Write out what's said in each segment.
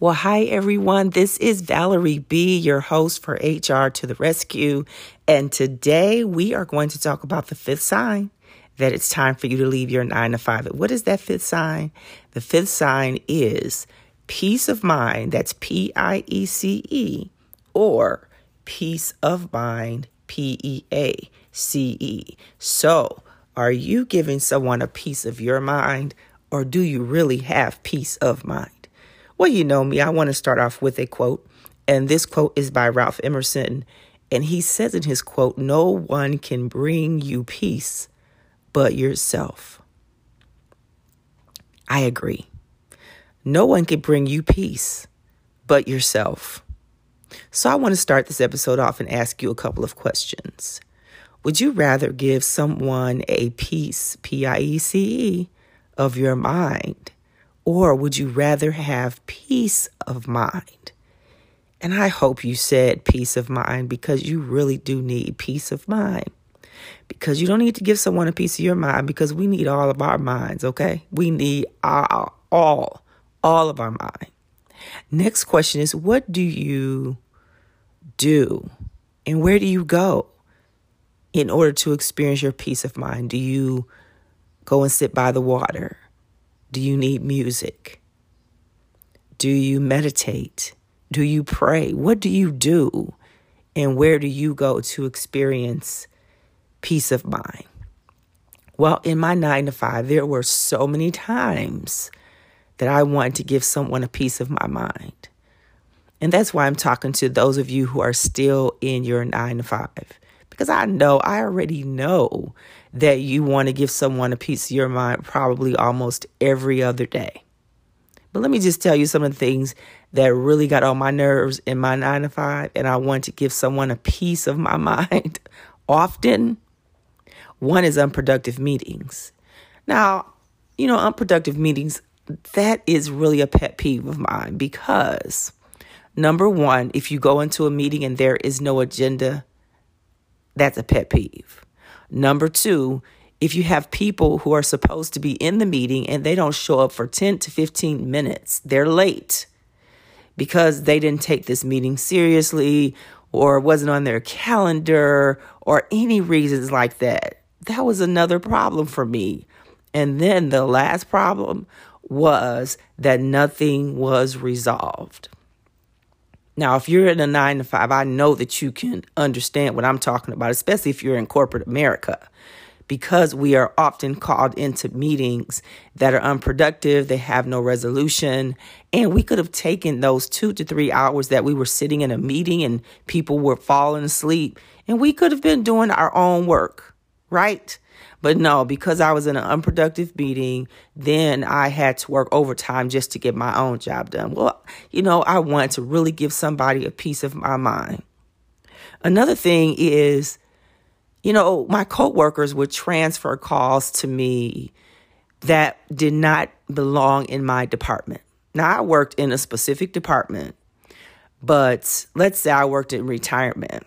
Well, hi everyone. This is Valerie B, your host for HR to the Rescue. And today we are going to talk about the fifth sign that it's time for you to leave your nine to five. What is that fifth sign? The fifth sign is peace of mind. That's P I E C E or peace of mind, P E A C E. So, are you giving someone a piece of your mind or do you really have peace of mind? Well, you know me, I want to start off with a quote. And this quote is by Ralph Emerson. And he says in his quote, No one can bring you peace but yourself. I agree. No one can bring you peace but yourself. So I want to start this episode off and ask you a couple of questions. Would you rather give someone a piece, P I E C E, of your mind? Or would you rather have peace of mind? And I hope you said peace of mind because you really do need peace of mind. Because you don't need to give someone a piece of your mind because we need all of our minds, okay? We need all, all, of our mind. Next question is what do you do and where do you go in order to experience your peace of mind? Do you go and sit by the water? Do you need music? Do you meditate? Do you pray? What do you do? And where do you go to experience peace of mind? Well, in my nine to five, there were so many times that I wanted to give someone a piece of my mind. And that's why I'm talking to those of you who are still in your nine to five. Because I know, I already know that you want to give someone a piece of your mind probably almost every other day. But let me just tell you some of the things that really got on my nerves in my nine to five, and I want to give someone a piece of my mind often. One is unproductive meetings. Now, you know, unproductive meetings, that is really a pet peeve of mine because number one, if you go into a meeting and there is no agenda, that's a pet peeve. Number two, if you have people who are supposed to be in the meeting and they don't show up for 10 to 15 minutes, they're late because they didn't take this meeting seriously or wasn't on their calendar or any reasons like that. That was another problem for me. And then the last problem was that nothing was resolved. Now, if you're in a nine to five, I know that you can understand what I'm talking about, especially if you're in corporate America, because we are often called into meetings that are unproductive, they have no resolution, and we could have taken those two to three hours that we were sitting in a meeting and people were falling asleep, and we could have been doing our own work, right? But no, because I was in an unproductive meeting, then I had to work overtime just to get my own job done. Well, you know, I want to really give somebody a piece of my mind. Another thing is, you know, my coworkers would transfer calls to me that did not belong in my department. Now, I worked in a specific department, but let's say I worked in retirement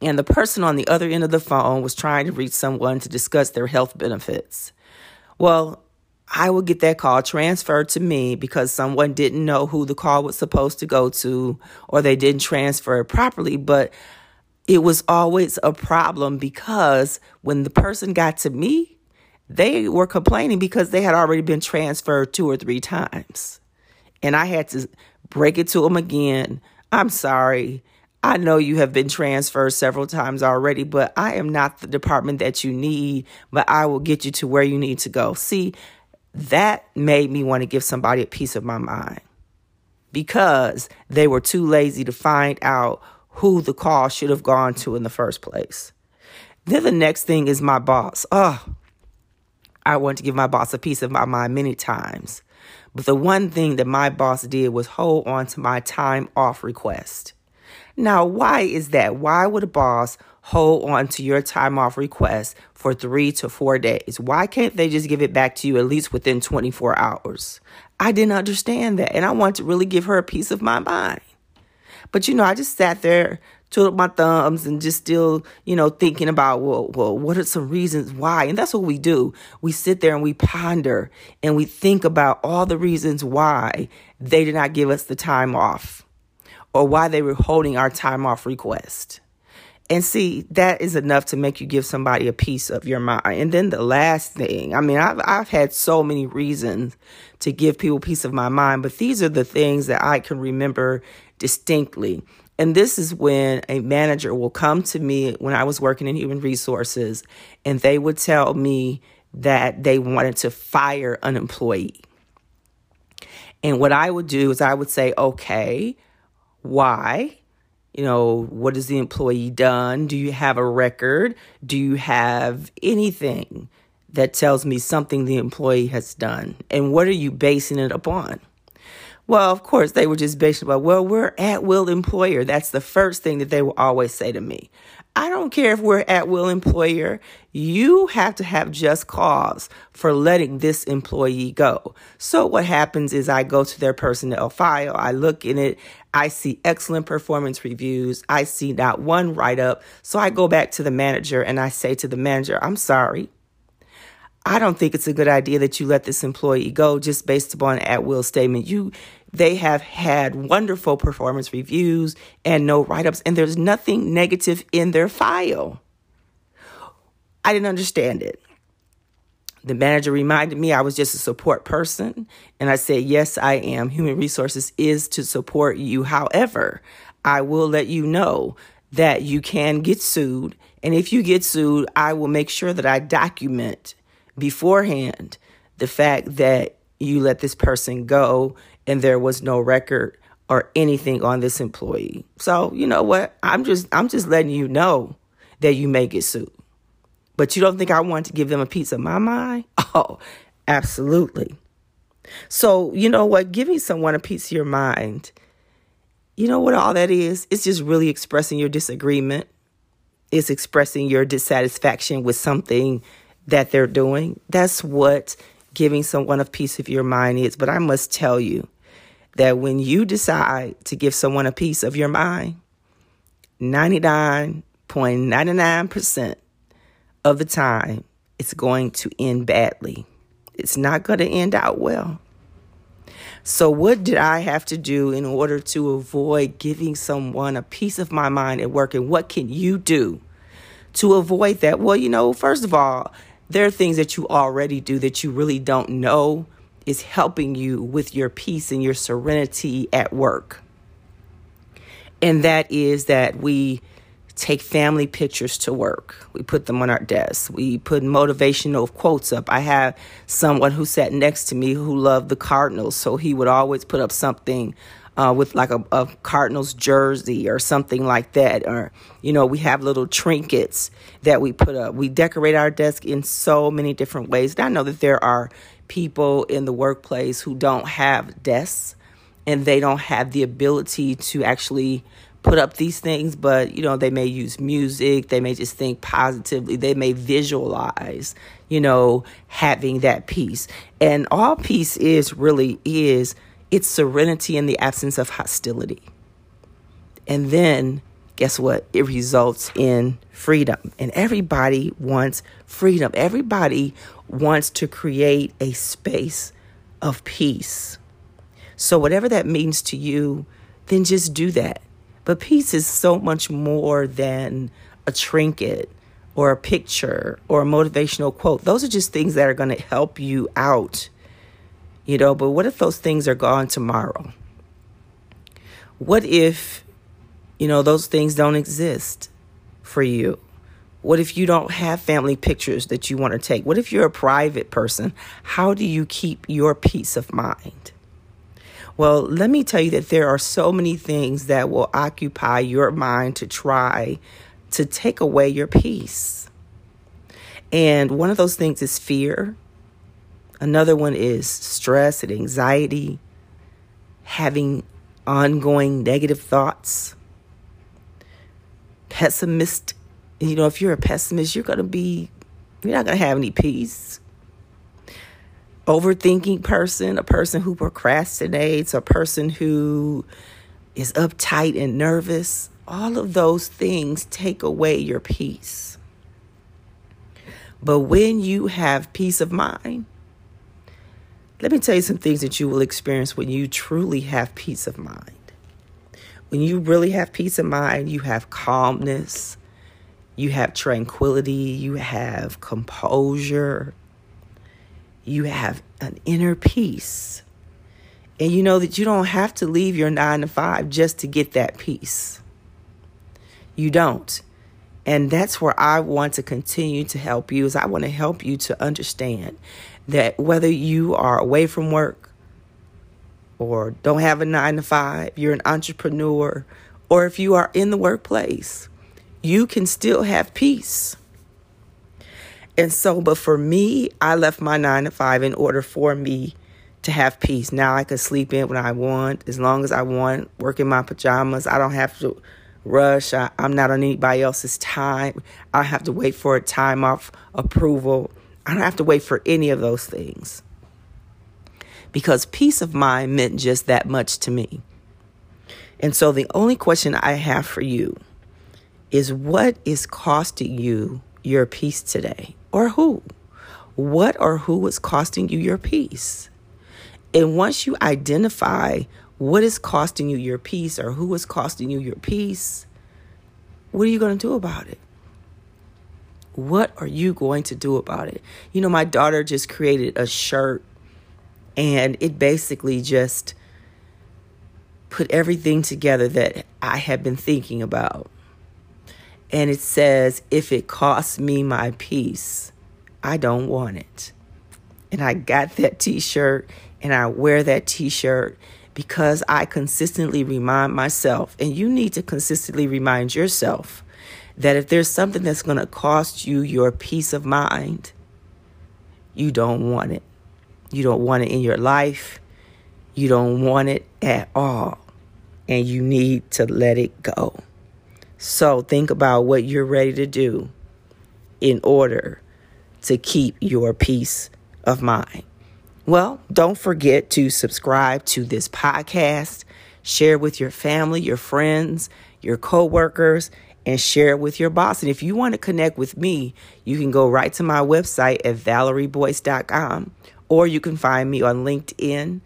and the person on the other end of the phone was trying to reach someone to discuss their health benefits. Well, I would get that call transferred to me because someone didn't know who the call was supposed to go to or they didn't transfer it properly. But it was always a problem because when the person got to me, they were complaining because they had already been transferred two or three times. And I had to break it to them again. I'm sorry. I know you have been transferred several times already, but I am not the department that you need, but I will get you to where you need to go. See, that made me want to give somebody a piece of my mind because they were too lazy to find out who the call should have gone to in the first place. Then the next thing is my boss. Oh, I want to give my boss a piece of my mind many times. But the one thing that my boss did was hold on to my time off request. Now, why is that? Why would a boss hold on to your time off request for three to four days? Why can't they just give it back to you at least within 24 hours? I didn't understand that. And I wanted to really give her a piece of my mind. But you know, I just sat there twiddle my thumbs and just still, you know, thinking about, well, well, what are some reasons why? And that's what we do. We sit there and we ponder and we think about all the reasons why they did not give us the time off or why they were holding our time off request. And see, that is enough to make you give somebody a piece of your mind. And then the last thing, I mean, I've, I've had so many reasons to give people piece of my mind, but these are the things that I can remember distinctly. And this is when a manager will come to me when I was working in human resources and they would tell me that they wanted to fire an employee. And what I would do is I would say, okay, why? You know, what has the employee done? Do you have a record? Do you have anything that tells me something the employee has done? And what are you basing it upon? Well, of course, they were just basing it well, we're at will employer. That's the first thing that they will always say to me. I don't care if we're at will employer. You have to have just cause for letting this employee go. So what happens is I go to their personnel file. I look in it. I see excellent performance reviews. I see not one write up. So I go back to the manager and I say to the manager, I'm sorry. I don't think it's a good idea that you let this employee go just based upon at will statement. You they have had wonderful performance reviews and no write ups, and there's nothing negative in their file. I didn't understand it. The manager reminded me I was just a support person, and I said, Yes, I am. Human resources is to support you. However, I will let you know that you can get sued. And if you get sued, I will make sure that I document beforehand the fact that you let this person go and there was no record or anything on this employee. So, you know what? I'm just I'm just letting you know that you may get sued. But you don't think I want to give them a piece of my mind? Oh, absolutely. So, you know what? Giving someone a piece of your mind, you know what all that is? It's just really expressing your disagreement. It's expressing your dissatisfaction with something that they're doing. That's what giving someone a piece of your mind is. But I must tell you, that when you decide to give someone a piece of your mind, 99.99% of the time, it's going to end badly. It's not going to end out well. So, what did I have to do in order to avoid giving someone a piece of my mind at work? And what can you do to avoid that? Well, you know, first of all, there are things that you already do that you really don't know is helping you with your peace and your serenity at work. And that is that we take family pictures to work. We put them on our desks. We put motivational quotes up. I have someone who sat next to me who loved the Cardinals, so he would always put up something uh, with like a, a, Cardinals jersey or something like that. Or, you know, we have little trinkets that we put up. We decorate our desk in so many different ways. And I know that there are people in the workplace who don't have desks and they don't have the ability to actually put up these things, but you know, they may use music, they may just think positively, they may visualize, you know, having that peace. And all peace is really is it's serenity in the absence of hostility. And then guess what? It results in freedom. And everybody wants freedom. Everybody wants to create a space of peace. So, whatever that means to you, then just do that. But peace is so much more than a trinket or a picture or a motivational quote. Those are just things that are going to help you out, you know. But what if those things are gone tomorrow? What if you know, those things don't exist for you. What if you don't have family pictures that you want to take? What if you're a private person? How do you keep your peace of mind? Well, let me tell you that there are so many things that will occupy your mind to try to take away your peace. And one of those things is fear. Another one is stress and anxiety, having ongoing negative thoughts pessimist, you know, if you're a pessimist, you're going to be, you're not going to have any peace. Overthinking person, a person who procrastinates, a person who is uptight and nervous. all of those things take away your peace. But when you have peace of mind, let me tell you some things that you will experience when you truly have peace of mind. When you really have peace of mind, you have calmness, you have tranquility, you have composure, you have an inner peace. And you know that you don't have to leave your nine to five just to get that peace. You don't. And that's where I want to continue to help you is I want to help you to understand that whether you are away from work or don't have a 9 to 5, you're an entrepreneur or if you are in the workplace, you can still have peace. And so but for me, I left my 9 to 5 in order for me to have peace. Now I can sleep in when I want, as long as I want, work in my pajamas. I don't have to rush. I, am not on anybody else's time. I have to wait for a time off approval. I don't have to wait for any of those things. Because peace of mind meant just that much to me. And so the only question I have for you is what is costing you your peace today? Or who? What or who is costing you your peace? And once you identify what is costing you your peace or who is costing you your peace, what are you going to do about it? What are you going to do about it? You know, my daughter just created a shirt and it basically just put everything together that I had been thinking about. And it says, if it costs me my peace, I don't want it. And I got that t shirt and I wear that t shirt because I consistently remind myself, and you need to consistently remind yourself, that if there's something that's going to cost you your peace of mind, you don't want it. You don't want it in your life. You don't want it at all. And you need to let it go. So think about what you're ready to do in order to keep your peace of mind. Well, don't forget to subscribe to this podcast, share with your family, your friends, your coworkers, and share it with your boss. And if you want to connect with me, you can go right to my website at valerieboyce.com or you can find me on LinkedIn,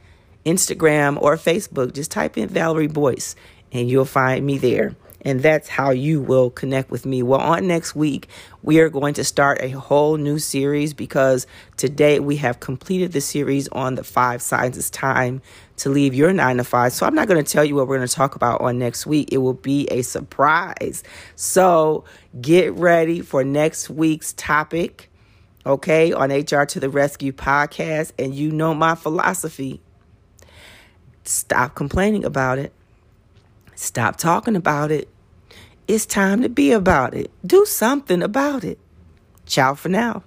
Instagram, or Facebook. Just type in Valerie Boyce and you'll find me there. And that's how you will connect with me. Well, on next week, we are going to start a whole new series because today we have completed the series on the five signs it's time to leave your nine to five. So I'm not going to tell you what we're going to talk about on next week. It will be a surprise. So get ready for next week's topic, okay, on HR to the Rescue podcast. And you know my philosophy stop complaining about it. Stop talking about it. It's time to be about it. Do something about it. Ciao for now.